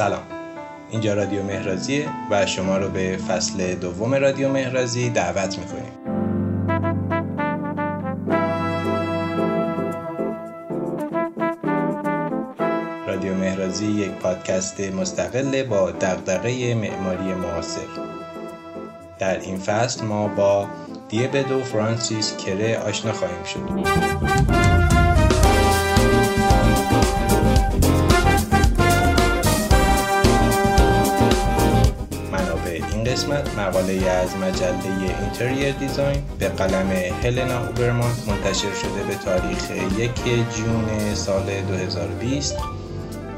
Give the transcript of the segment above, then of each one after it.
سلام. اینجا رادیو مهرازیه و شما رو به فصل دوم رادیو مهرازی دعوت می‌کنیم. رادیو مهرازی یک پادکست مستقل با دغدغه معماری معاصر. در این فصل ما با دیبدو فرانسیس کره آشنا خواهیم شد. قسمت مقاله از مجله اینتریر دیزاین به قلم هلنا اوبرمان منتشر شده به تاریخ یک جون سال 2020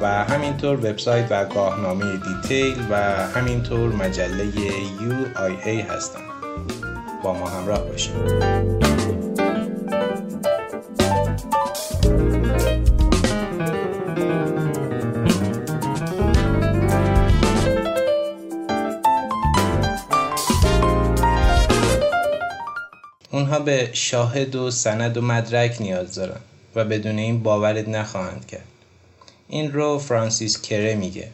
و همینطور وبسایت و گاهنامه دیتیل و همینطور مجله UIA هستند با ما همراه باشید. اونها به شاهد و سند و مدرک نیاز دارن و بدون این باورت نخواهند کرد. این رو فرانسیس کره میگه.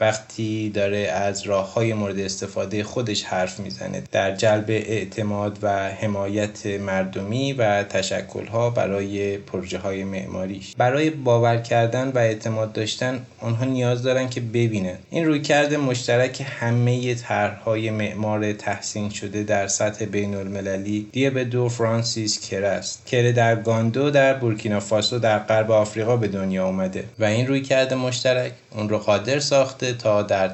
وقتی داره از راه های مورد استفاده خودش حرف می‌زنه در جلب اعتماد و حمایت مردمی و تشکل ها برای پروژه های معماریش. برای باور کردن و اعتماد داشتن آنها نیاز دارن که ببینن. این روی کرده مشترک همه طرحهای معمار تحسین شده در سطح بین المللی دو فرانسیس کره است. کره در گاندو در بورکینافاسو در غرب آفریقا به دنیا اومده و این روی کرده مشترک اون رو قادر ساخته تا در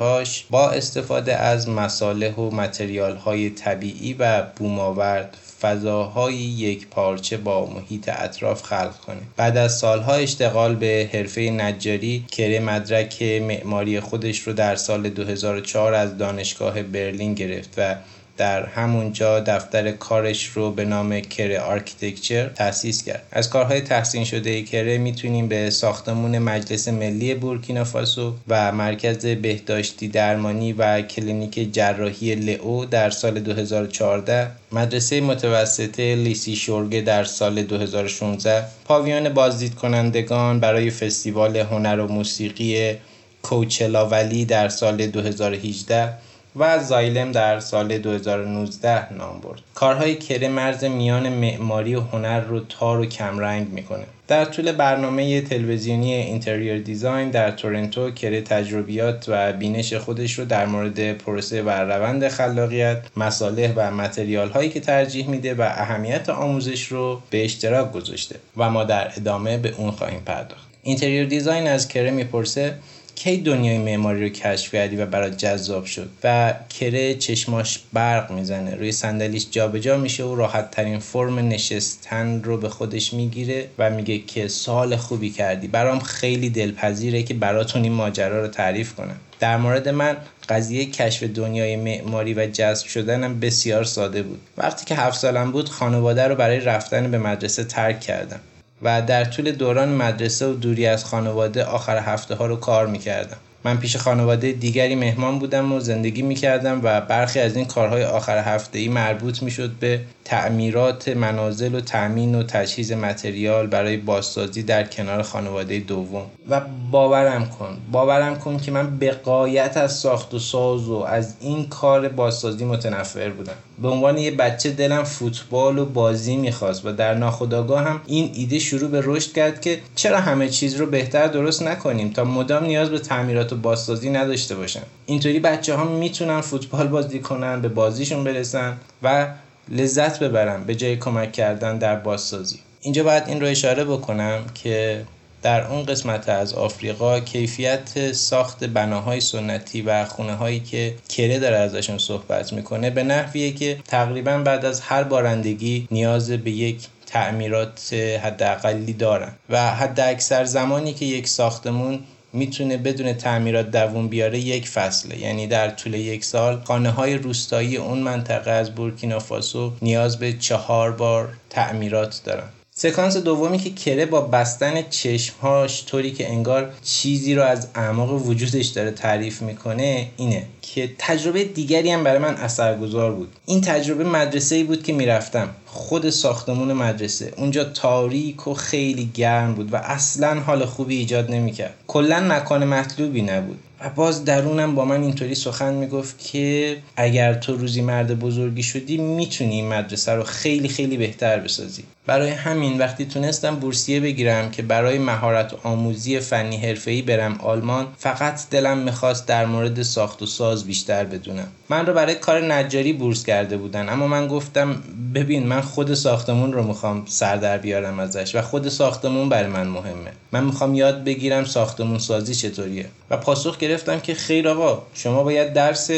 هاش با استفاده از مصالح و متریال های طبیعی و بومآورد فضاهای یک پارچه با محیط اطراف خلق کنه. بعد از سالها اشتغال به حرفه نجاری کره مدرک معماری خودش رو در سال 2004 از دانشگاه برلین گرفت و در همونجا دفتر کارش رو به نام Kéré Architecture تأسیس کرد. از کارهای تحسین شده کره می‌تونیم به ساختمون مجلس ملی بورکینافاسو و مرکز بهداشتی درمانی و کلینیک جراحی لئو در سال 2014 مدرسه متوسطه Lycée Schorge در سال 2016 پاویون بازدید کنندگان برای فستیوال هنر و موسیقی Coachella Valley در سال 2018 و Xylem در سال 2019 نام برد. کارهای کره مرز میان معماری و هنر رو تار و کمرنگ می‌کنه. در طول برنامه تلویزیونی Interior Design در تورنتو کره تجربیات و بینش خودش رو در مورد پروسه و روند خلاقیت مصالح و متریال هایی که ترجیح میده و اهمیت آموزش رو به اشتراک گذاشته و ما در ادامه به اون خواهیم پرداخت. Interior Design از کره می‌پرسه کی دنیای معماری رو کشف کردی و برات جذاب شد؟ و کره چشماش برق می‌زنه. روی صندلیش جابجا میشه و راحت ترین فرم نشستن رو به خودش می‌گیره و میگه که سال خوبی کردی. برام خیلی دلپذیره که براتون این ماجرا رو تعریف کنم. در مورد من قضیه کشف دنیای معماری و جذب شدنم بسیار ساده بود. وقتی که هفت سالم بود خانواده رو برای رفتن به مدرسه ترک کردم. و در طول دوران مدرسه و دوری از خانواده آخر هفته ها رو کار می‌کردم. من پیش خانواده دیگری مهمان بودم و زندگی می‌کردم و برخی از این کارهای آخر هفته ای مربوط می‌شد به تعمیرات منازل و تأمین و تجهیز متریال برای بازسازی در کنار خانواده دوم. و باورم کن باورم کن که من به قایت از ساخت و ساز و از این کار بازسازی متنفر بودم. به عنوان یه بچه دلم فوتبال و بازی می‌خواست و در ناخودآگاه هم این ایده شروع به رشد کرد که چرا همه چیز رو بهتر درست نکنیم تا مدام نیاز به تعمیرات و بازسازی نداشته باشن. اینطوری بچه ها می‌تونن فوتبال بازی کنن به بازیشون برسن و لذت ببرم به جای کمک کردن در بازسازی. اینجا باید این رو اشاره بکنم که در اون قسمت از آفریقا کیفیت ساخت بناهای سنتی و خونه هایی که کره داره ازشون صحبت می‌کنه به نحویه که تقریبا بعد از هر بارندگی نیاز به یک تعمیرات حداقلی دارن. و حد اکثر زمانی که یک ساختمون می‌تونه بدون تعمیرات دووم بیاره یک فصله. یعنی در طول یک سال خانه های روستایی اون منطقه از بورکینافاسو نیاز به چهار بار تعمیرات دارن. سکانس دومی که کره با بستن چشمهاش طوری که انگار چیزی رو از اعماق وجودش داره تعریف می‌کنه اینه که تجربه دیگری هم برای من اثرگذار بود. این تجربه مدرسه ای بود که می‌رفتم. خود ساختمون مدرسه. اونجا تاریک و خیلی گرم بود و اصلا حال خوبی ایجاد نمی‌کرد. کلا مکان مطلوبی نبود. و باز درونم با من اینطوری سخن می‌گفت که اگر تو روزی مرد بزرگی شدی می‌تونی این مدرسه رو خیلی خیلی بهتر بسازی. برای همین وقتی تونستم بورسیه بگیرم که برای مهارت آموزی فنی حرفه‌ای برم آلمان فقط دلم می‌خواست در مورد ساخت و ساز بیشتر بدونم. من رو برای کار نجاری بورس کرده بودن اما من گفتم ببین من خود ساختمون رو می‌خوام سر در بیارم ازش و خود ساختمون برای من مهمه. من می‌خوام یاد بگیرم ساختمون سازی چطوریه. و پاسخ گرفتم که خیر آقا شما باید درس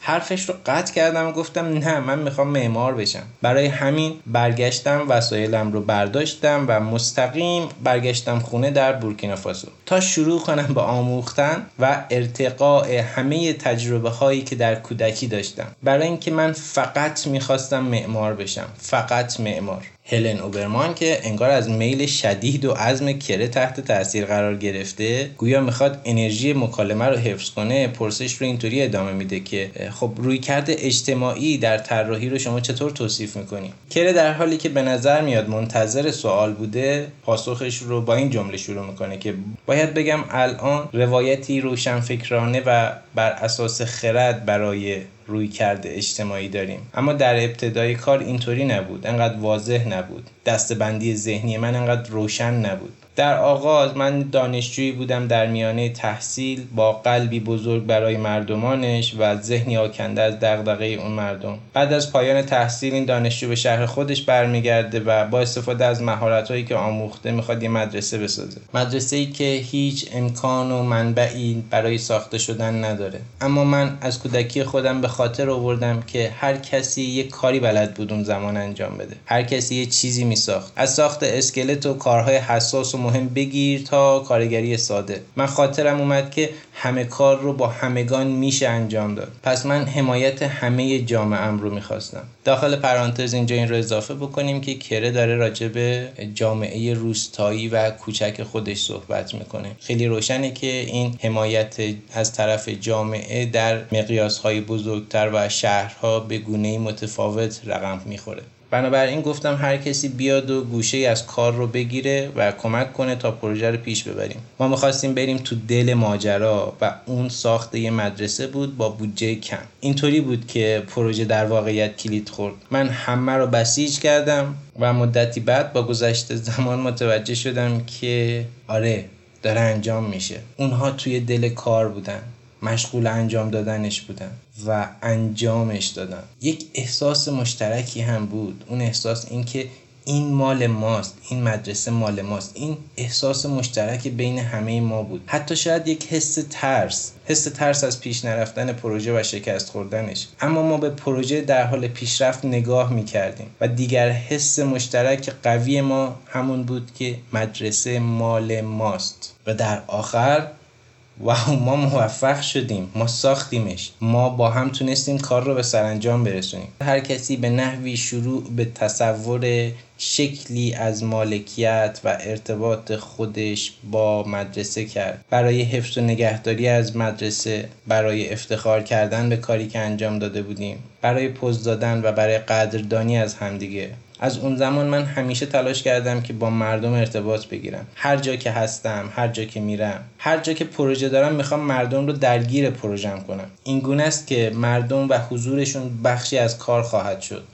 حرفش رو قطع کردم و گفتم نه من می‌خوام معمار بشم. برای همین برگشتم وسایلم رو برداشتم و مستقیم برگشتم خونه در بورکینافاسو تا شروع کنم به آموختن و ارتقاء همه تجربه هایی که در کودکی داشتم. برای اینکه من فقط می‌خواستم معمار بشم. فقط معمار. هلن اوبرمان که انگار از میل شدید و عزم کره تحت تاثیر قرار گرفته گویا می‌خواد انرژی مکالمه رو حفظ کنه پرسش رو اینطوری ادامه میده که خب روی کرده اجتماعی در طراحی رو شما چطور توصیف می‌کنی؟ کره در حالی که به نظر میاد منتظر سوال بوده پاسخش رو با این جمله شروع می‌کنه که باید بگم الان روایتی روشنفکرانه و بر اساس خرد برای روی کرده اجتماعی داریم. اما در ابتدای کار اینطوری نبود. انقدر واضح نبود. دستبندی ذهنی من انقدر روشن نبود. در آغاز من دانشجویی بودم در میانه تحصیل با قلبی بزرگ برای مردمانش و ذهنی آکنده از دغدغه اون مردم. بعد از پایان تحصیل این دانشجو به شهر خودش برمیگرده و با استفاده از مهارتهایی که آموخته می‌خواد یه مدرسه بسازه. مدرسه ای که هیچ امکان و منبعی برای ساخته شدن نداره. اما من از کودکی خودم به خاطر آوردم که هر کسی یه کاری بلد بود اون زمان انجام بده. هر کسی یه چیزی میساخت. از ساخت اسکلت و کارهای حساس و مهم بگیر تا کارگری ساده. من خاطرم اومد که همه کار رو با همگان میشه انجام داد. پس من حمایت همه جامعه رو می‌خواستم. داخل پرانتز اینجا این رو اضافه بکنیم که کره داره راجع به جامعه روستایی و کوچک خودش صحبت می‌کنه. خیلی روشنه که این حمایت از طرف جامعه در مقیاس های بزرگتر و شهرها به گونه متفاوت رقم می‌خوره. بنابراین گفتم هر کسی بیاد و گوشه از کار رو بگیره و کمک کنه تا پروژه رو پیش ببریم. ما می‌خواستیم بریم تو دل ماجرا و اون ساخت یه مدرسه بود با بودجه کم. اینطوری بود که پروژه در واقعیت کلید خورد. من همه رو بسیج کردم و مدتی بعد با گذشت زمان متوجه شدم که آره داره انجام میشه. اونها توی دل کار بودن. مشغول انجام دادنش بودن و انجامش دادن یک احساس مشترکی هم بود. اون احساس اینکه این مال ماست این مدرسه مال ماست. این احساس مشترک بین همه ما بود. حتی شاید یک حس ترس. حس ترس از پیش نرفتن پروژه و شکست خوردنش. اما ما به پروژه در حال پیشرفت نگاه می کردیم و دیگر حس مشترک قوی ما همون بود که مدرسه مال ماست. و در آخر واو ما موفق شدیم ما ساختیمش. ما با هم تونستیم کار رو به سرانجام برسونیم. هر کسی به نحوی شروع به تصور شکلی از مالکیت و ارتباط خودش با مدرسه کرد. برای حفظ و نگهداری از مدرسه برای افتخار کردن به کاری که انجام داده بودیم. برای پوز دادن و برای قدردانی از همدیگه. از اون زمان من همیشه تلاش کردم که با مردم ارتباط بگیرم. هر جا که هستم هر جا که میرم هر جا که پروژه دارم می‌خوام مردم رو درگیر پروژم کنم. این گونه است که مردم و حضورشون بخشی از کار خواهد شد.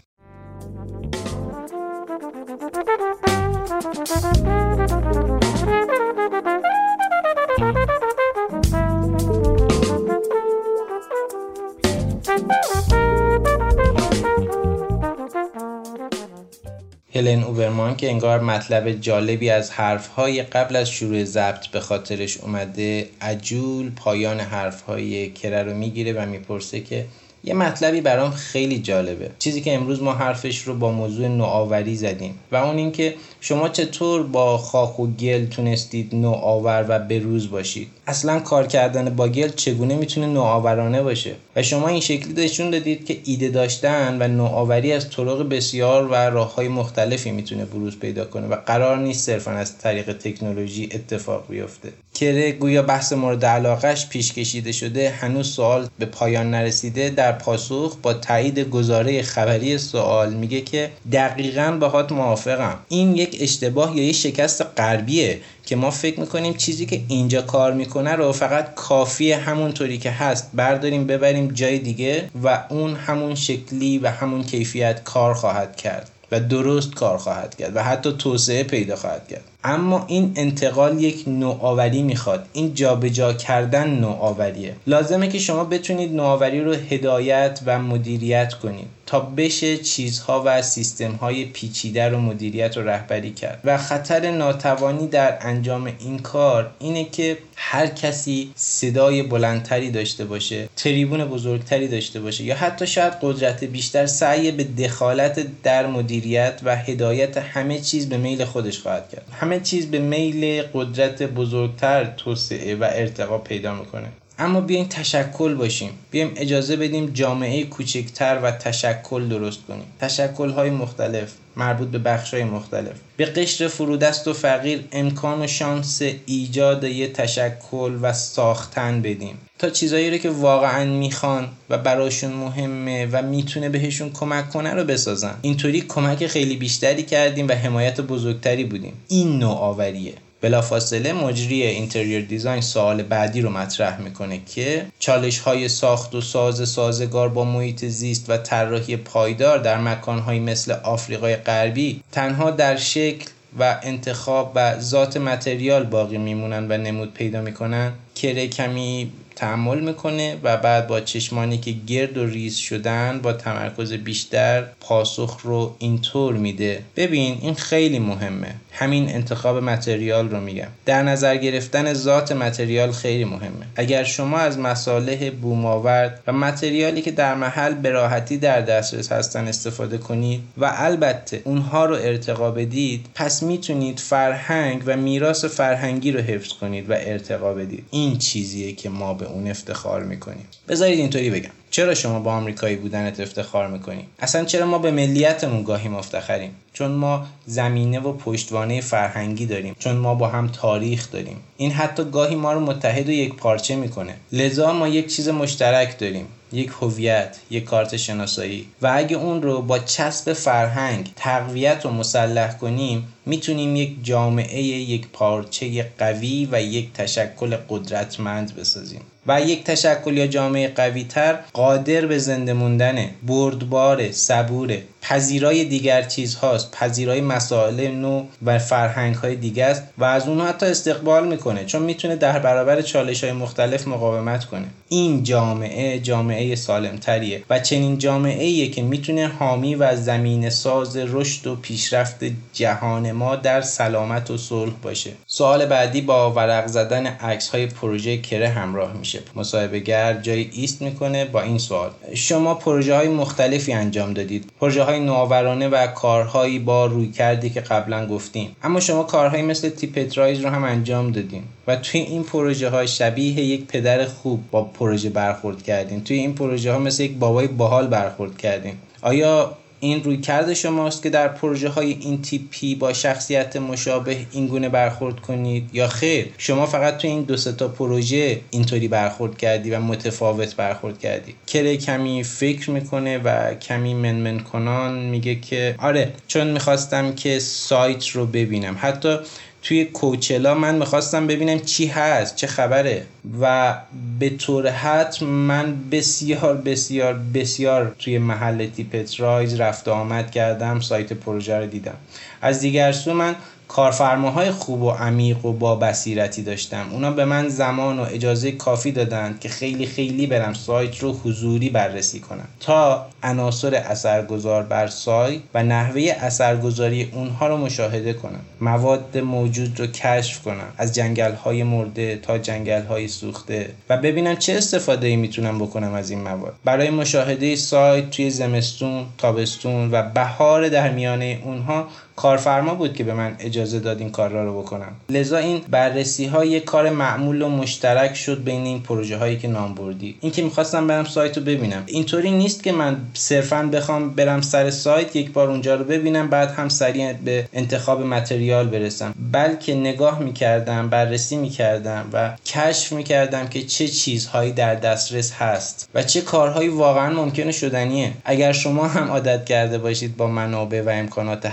هلن اوبرمان که انگار مطلب جالبی از حرفهای قبل از شروع ضبط به خاطرش اومده عجول پایان حرفهای کره رو می‌گیره و می‌پرسه که یه مطلبی برام خیلی جالبه. چیزی که امروز ما حرفش رو با موضوع نوآوری زدیم و اون اینکه شما چطور با خاک و گل تونستید نوآور و بروز باشید؟ اصلا کار کردن با گل چگونه می‌تونه نوآورانه باشه؟ و شما این شکلی نشون دادید که ایده داشتن و نوآوری از طرق بسیار و راههای مختلفی می‌تونه بروز پیدا کنه و قرار نیست صرفا از طریق تکنولوژی اتفاق بیفته. کره گویا بحث مورد علاقش پیش کشیده شده هنوز سوال به پایان نرسیده. در پاسخ با تایید گزاره خبری سوال میگه که دقیقا باهات موافقم. این یک اشتباه یا یک شکست غربیه که ما فکر می‌کنیم چیزی که اینجا کار می‌کنه رو فقط کافیه همونطوری که هست. برداریم ببریم جای دیگه و اون همون شکلی و همون کیفیت کار خواهد کرد و درست کار خواهد کرد و حتی توسعه پیدا خواهد کرد. اما این انتقال یک نوآوری می‌خواد. این جابجا کردن نوآوریه. لازمه که شما بتونید نوآوری رو هدایت و مدیریت کنید. تا بشه چیزها و سیستمهای پیچیده رو مدیریت و رهبری کرد. و خطر ناتوانی در انجام این کار اینه که هر کسی صدای بلندتری داشته باشه تریبون بزرگتری داشته باشه یا حتی شاید قدرت بیشتر سعی به دخالت در مدیریت و هدایت همه چیز به میل خودش خواهد کرد. همه چیز به میل قدرت بزرگتر توسعه و ارتقا پیدا می‌کنه. اما بیاین تشکل باشیم. بیایم اجازه بدیم جامعه کوچکتر و تشکل درست کنیم. تشکل های مختلف مربوط به بخش های مختلف. به قشر فرودست و فقیر امکان و شانس ایجاد یه تشکل و ساختن بدیم. تا چیزایی رو که واقعا می‌خوان و براشون مهمه و می‌تونه بهشون کمک کنه رو بسازن. اینطوری کمک خیلی بیشتری کردیم و حمایت بزرگتری بودیم. این نوآوریه. بلافاصله مجری Interior Design سوال بعدی رو مطرح می‌کنه که چالش های ساخت و ساز سازگار با محیط زیست و طراحی پایدار در مکانهایی مثل آفریقای غربی تنها در شکل و انتخاب و ذات متریال باقی میمونن و نمود پیدا می‌کنن. کره کمی تحمل می‌کنه و بعد با چشمانی که گرد و ریز شدن با تمرکز بیشتر پاسخ رو اینطور میده. ببین این خیلی مهمه. همین انتخاب متریال رو میگم. در نظر گرفتن ذات متریال خیلی مهمه. اگر شما از مصالح بوم آورد و متریالی که در محل به راحتی در دسترس هستن استفاده کنید و البته اونها رو ارتقا بدید پس می‌تونید فرهنگ و میراث فرهنگی رو حفظ کنید و ارتقا بدید. این چیزیه که ما به اون افتخار می‌کنیم. بذارید اینطوری بگم. چرا شما با آمریکایی بودنت افتخار می‌کنی؟ اصلا چرا ما به ملیتمون گاهی مفتخریم؟ چون ما زمینه و پشتوانه فرهنگی داریم. چون ما با هم تاریخ داریم. این حتی گاهی ما رو متحد و یک پارچه می‌کنه. لذا ما یک چیز مشترک داریم. یک هویت یک کارت شناسایی. و اگه اون رو با چسب فرهنگ تقویت و مسلح کنیم می‌تونیم یک جامعه یک پارچه قوی و یک تشکل قدرتمند بسازیم. و یک تشکل یا جامعه قوی تر قادر به زنده موندنه بردبار صبوره پذیرای دیگر چیزهاست پذیرای مسائل نو و فرهنگ های دیگه است و از اونها حتی استقبال می‌کنه چون می‌تونه در برابر چالش های مختلف مقاومت کنه. این جامعه جامعه سالمتریه و چنین جامعه ایه که می‌تونه حامی و زمین ساز رشد و پیشرفت جهان ما در سلامت و صلح باشه. سوال بعدی با ورق زدن عکس های پروژه کره همراه میشه. مصاحبه گر جایی ایست می‌کنه با این سوال. شما پروژه های مختلفی انجام دادید. پروژه های نوآورانه و کارهایی با رویکردی که قبلا گفتیم. اما شما کارهایی مثل Tippet Rise رو هم انجام دادیم و توی این پروژه ها شبیه یک پدر خوب با پروژه برخورد کردیم توی این پروژه ها مثل یک بابای باحال برخورد کردیم آیا این رویکرد شماست که در پروژه های این تیپی با شخصیت مشابه این گونه برخورد کنید؟ یا خیر شما فقط تو این دو تا پروژه اینطوری برخورد کردی و متفاوت برخورد کردی؟ کره کمی فکر می‌کنه و کمی من‌من‌کنان میگه که آره چون می‌خواستم که سایت رو ببینم. حتی توی Coachella من می‌خواستم ببینم چی هست چه خبره. و به طور حتم من بسیار بسیار بسیار توی محل Tippet Rise رفت آمد کردم سایت پروژه رو دیدم. از دیگر سو من کارفرماهای خوب و عمیق و با بصیرتی داشتم. اونا به من زمان و اجازه کافی دادند که خیلی خیلی برم سایت رو حضوری بررسی کنم. تا عناصر اثرگذار بر سایت و نحوه اثرگذاری اونها رو مشاهده کنم. مواد موجود رو کشف کنم. از جنگل های مرده تا جنگل های سوخته. و ببینم چه استفاده ای می‌تونم بکنم از این مواد. برای مشاهده سایت توی زمستون تابستون و بهار در میانه اونها کارفرما بود که به من اجازه داد این کار را رو بکنم. لذا این بررسی ها کار معمول و مشترک شد بین این پروژه هایی که نام بردی. این که می‌خواستم برم سایت رو ببینم. اینطوری نیست که من صرفا بخوام برم سر سایت یک بار اونجا رو ببینم بعد هم سریع به انتخاب متریال برسم. بلکه نگاه می‌کردم بررسی می‌کردم و کشف می‌کردم که چه چیزهایی در دسترس هست و چه کارهایی واقعا ممکنه شدنیه. اگر شما هم عادت کرده باشید با منابع و امکانات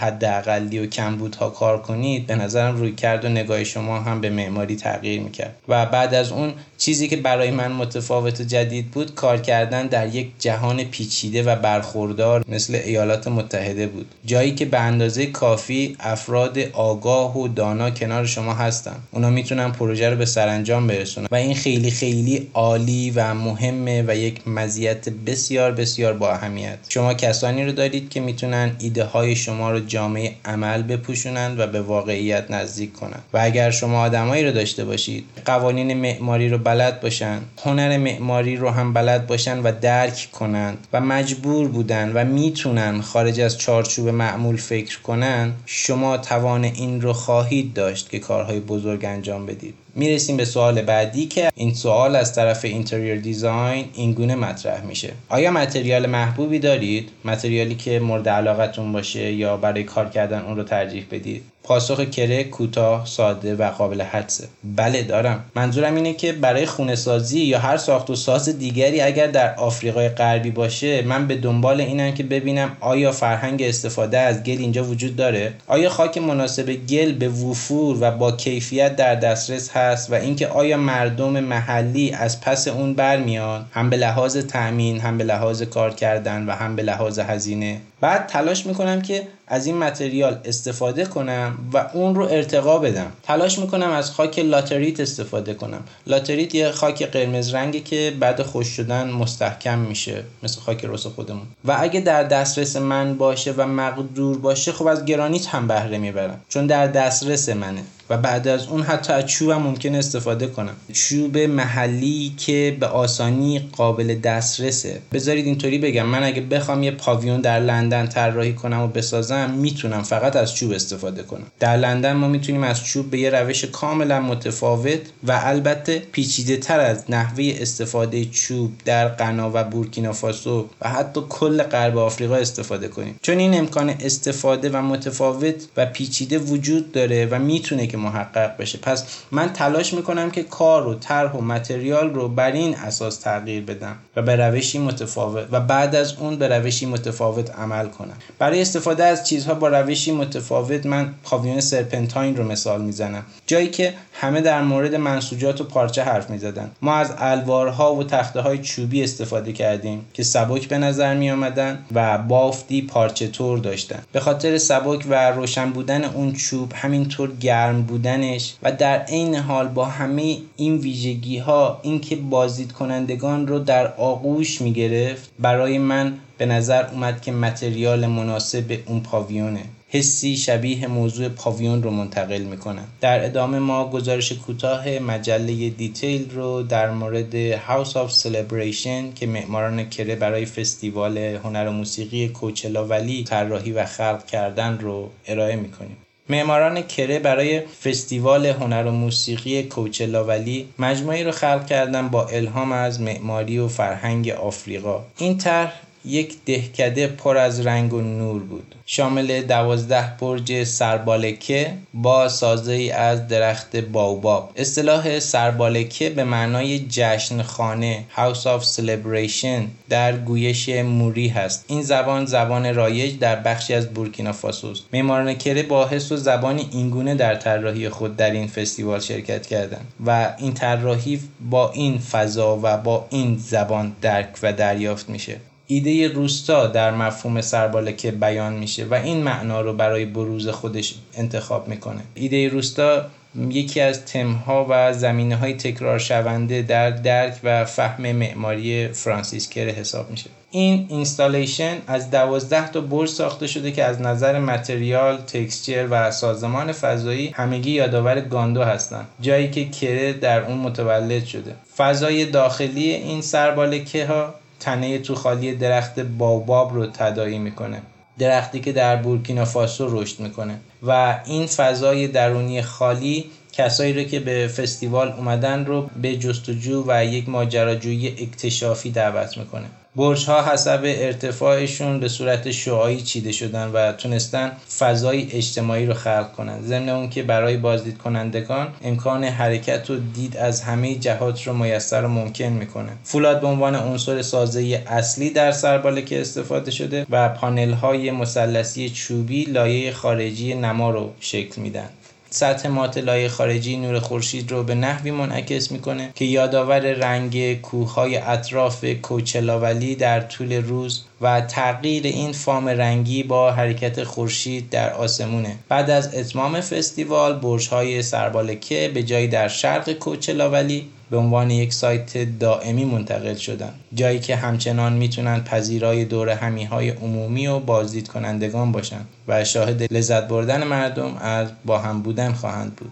حداقلی و کمبودها کار کنید به نظرم روی کرد و نگاه شما هم به معماری تغییر می‌کرد. و بعد از اون چیزی که برای من متفاوت و جدید بود کار کردن در یک جهان پیچیده و برخوردار مثل ایالات متحده بود. جایی که به اندازه کافی افراد آگاه و دانا کنار شما هستن. اونا می‌تونن پروژه رو به سرانجام برسونن. و این خیلی خیلی عالی و مهمه و یک مزیت بسیار بسیار با اهمیت. شما کسانی رو دارید که می‌تونن ایده های شما رو جامعه عمل بپوشونن و به واقعیت نزدیک کنن و اگر شما آدمایی رو داشته باشید قوانین معماری رو بلد باشن هنر معماری رو هم بلد باشن و درک کنند و مجبور بودن و می‌تونن خارج از چارچوب معمول فکر کنن شما توان این رو خواهید داشت که کارهای بزرگ انجام بدید. می‌رسیم به سوال بعدی که این سوال از طرف اینتریر دیزاین اینگونه مطرح میشه. آیا متریال محبوبی دارید؟ متریالی که مورد علاقتون باشه یا برای کار کردن اون رو ترجیح بدید؟ پاسخ کره کوتاه ساده و قابل حدسه. بله دارم. منظورم اینه که برای خونه سازی یا هر ساخت و ساز دیگری اگر در آفریقای غربی باشه من به دنبال اینم که ببینم آیا فرهنگ استفاده از گل اینجا وجود داره؟ آیا خاک مناسب گل به وفور و با کیفیت در دسترس هست و اینکه آیا مردم محلی از پس اون برمیان هم به لحاظ تأمین هم به لحاظ کار کردن و هم به لحاظ هزینه. بعد تلاش می‌کنم که از این متریال استفاده کنم و اون رو ارتقا بدم. تلاش می‌کنم از خاک لاتریت استفاده کنم. لاتریت یه خاک قرمز رنگی که بعد خوش شدن مستحکم میشه مثل خاک رس خودمون. و اگه در دسترس من باشه و مقدور باشه خب از گرانیت هم بهره می‌برم. چون در دسترس منه. و بعد از اون حتی از چوب هم ممکن استفاده کنم. چوب محلی که به آسانی قابل دسترسه. بذارید اینطوری بگم من اگه بخوام یه پاویون در لندن طراحی کنم و بسازم می‌تونم فقط از چوب استفاده کنم. در لندن ما می‌تونیم از چوب به یه روش کاملا متفاوت و البته پیچیده تر از نحوه استفاده چوب در غنا و بورکینافاسو و حتی کل غرب آفریقا استفاده کنیم. چون این امکان استفاده و متفاوت و پیچیده وجود داره و می‌تونه که محقق بشه. پس من تلاش می‌کنم که کار و طرح و متریال رو بر این اساس تغییر بدم و به روشی متفاوت و بعد از اون به روشی متفاوت عمل کنم. برای استفاده از چیزها با روشی متفاوت من پاویون سرپنتاین رو مثال می‌زنم. جایی که همه در مورد منسوجات و پارچه حرف می‌زدن. ما از الوارها و تخته های چوبی استفاده کردیم که سبک به نظر می آمدن و بافتی پارچه تور داشتن. به خاطر سبک و روشن بودن اون چوب همینطور گرم بودنش و در عین حال با همه این ویژگی ها اینکه بازدید کنندگان رو در آغوش می گرفت برای من به نظر اومد که متریال مناسب اون پاویونه. حسی شبیه موضوع پاویون رو منتقل می‌کنن در ادامه ما گزارش کوتاه مجله Detail رو در مورد House of Celebration که معماران کره برای فستیوال هنر و موسیقی Coachella Valley طراحی و خلق کردن رو ارائه می‌کنیم. معماران کره برای فستیوال هنر و موسیقی Coachella Valley مجموعه‌ای رو خلق کردن با الهام از معماری و فرهنگ آفریقا. این طرح یک دهکده پر از رنگ و نور بود. شامل دوازده برج سربالکه با سازه ای از درخت بائوباب. اصطلاح سربالکه به معنای جشن خانه House of Celebration در گویش موری هست. این زبان زبان رایج در بخشی از بورکینافاسو است. معماران کره با حس و زبان اینگونه در طراحی خود در این فستیوال شرکت کردند و این طراحی با این فضا و با این زبان درک و دریافت میشه. ایده روستا در مفهوم سربالکه بیان میشه و این معنا رو برای بروز خودش انتخاب می‌کنه. ایده روستا یکی از تمها و زمینه های تکرار شونده در درک و فهم معماری فرانسیس کره حساب میشه. این installation از دوازده تا برج ساخته شده که از نظر متریال، texture و سازمان فضایی همگی یادآور گاندو هستند جایی که کره در اون متولد شده. فضای داخلی این سربالکه ها تنه تو خالی درخت باباب رو تدایی می‌کنه. درختی که در بورکینافاسو رشد می‌کنه. و این فضای درونی خالی کسایی رو که به فستیوال اومدن رو به جستجو و یک ماجراجویی اکتشافی دعوت می‌کنه. برج ها حسب ارتفاعشون به صورت شعایی چیده شدن و تونستن فضای اجتماعی رو خلق کنن. ضمن اون که برای بازدید کنندگان امکان حرکت و دید از همه جهات رو میسر و ممکن می‌کنه. فولاد به عنوان عنصر سازه اصلی در سربالکه استفاده شده و پانل های مثلثی چوبی لایه خارجی نما رو شکل میدن. سطح ماطلای خارجی نور خورشید رو به نحوی منعکس می‌کنه که یادآور رنگ کوههای اطراف کوچلاولی در طول روز و تغییر این فام رنگی با حرکت خورشید در آسمونه. بعد از اتمام فستیوال برج های سربالکه به جایی در شرق کوچلاولی به عنوان یک سایت دائمی منتقل شدن. جایی که همچنان می‌تونن پذیرای دور همی های عمومی و بازدید کنندگان باشن و شاهد لذت بردن مردم از با هم بودن خواهند بود.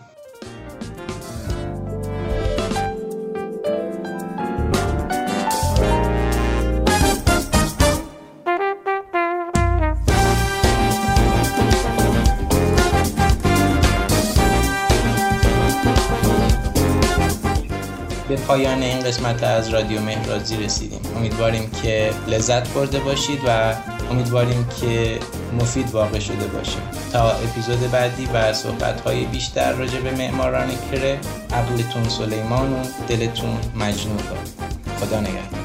پایان این قسمت از رادیو مهرازی رسیدیم. امیدواریم که لذت برده باشید و امیدواریم که مفید واقع شده باشیم. تا اپیزود بعدی و صحبت های بیشتر راجع به معماران کره عقلتون سلیمان و دلتون مجنون خدا نگهدار.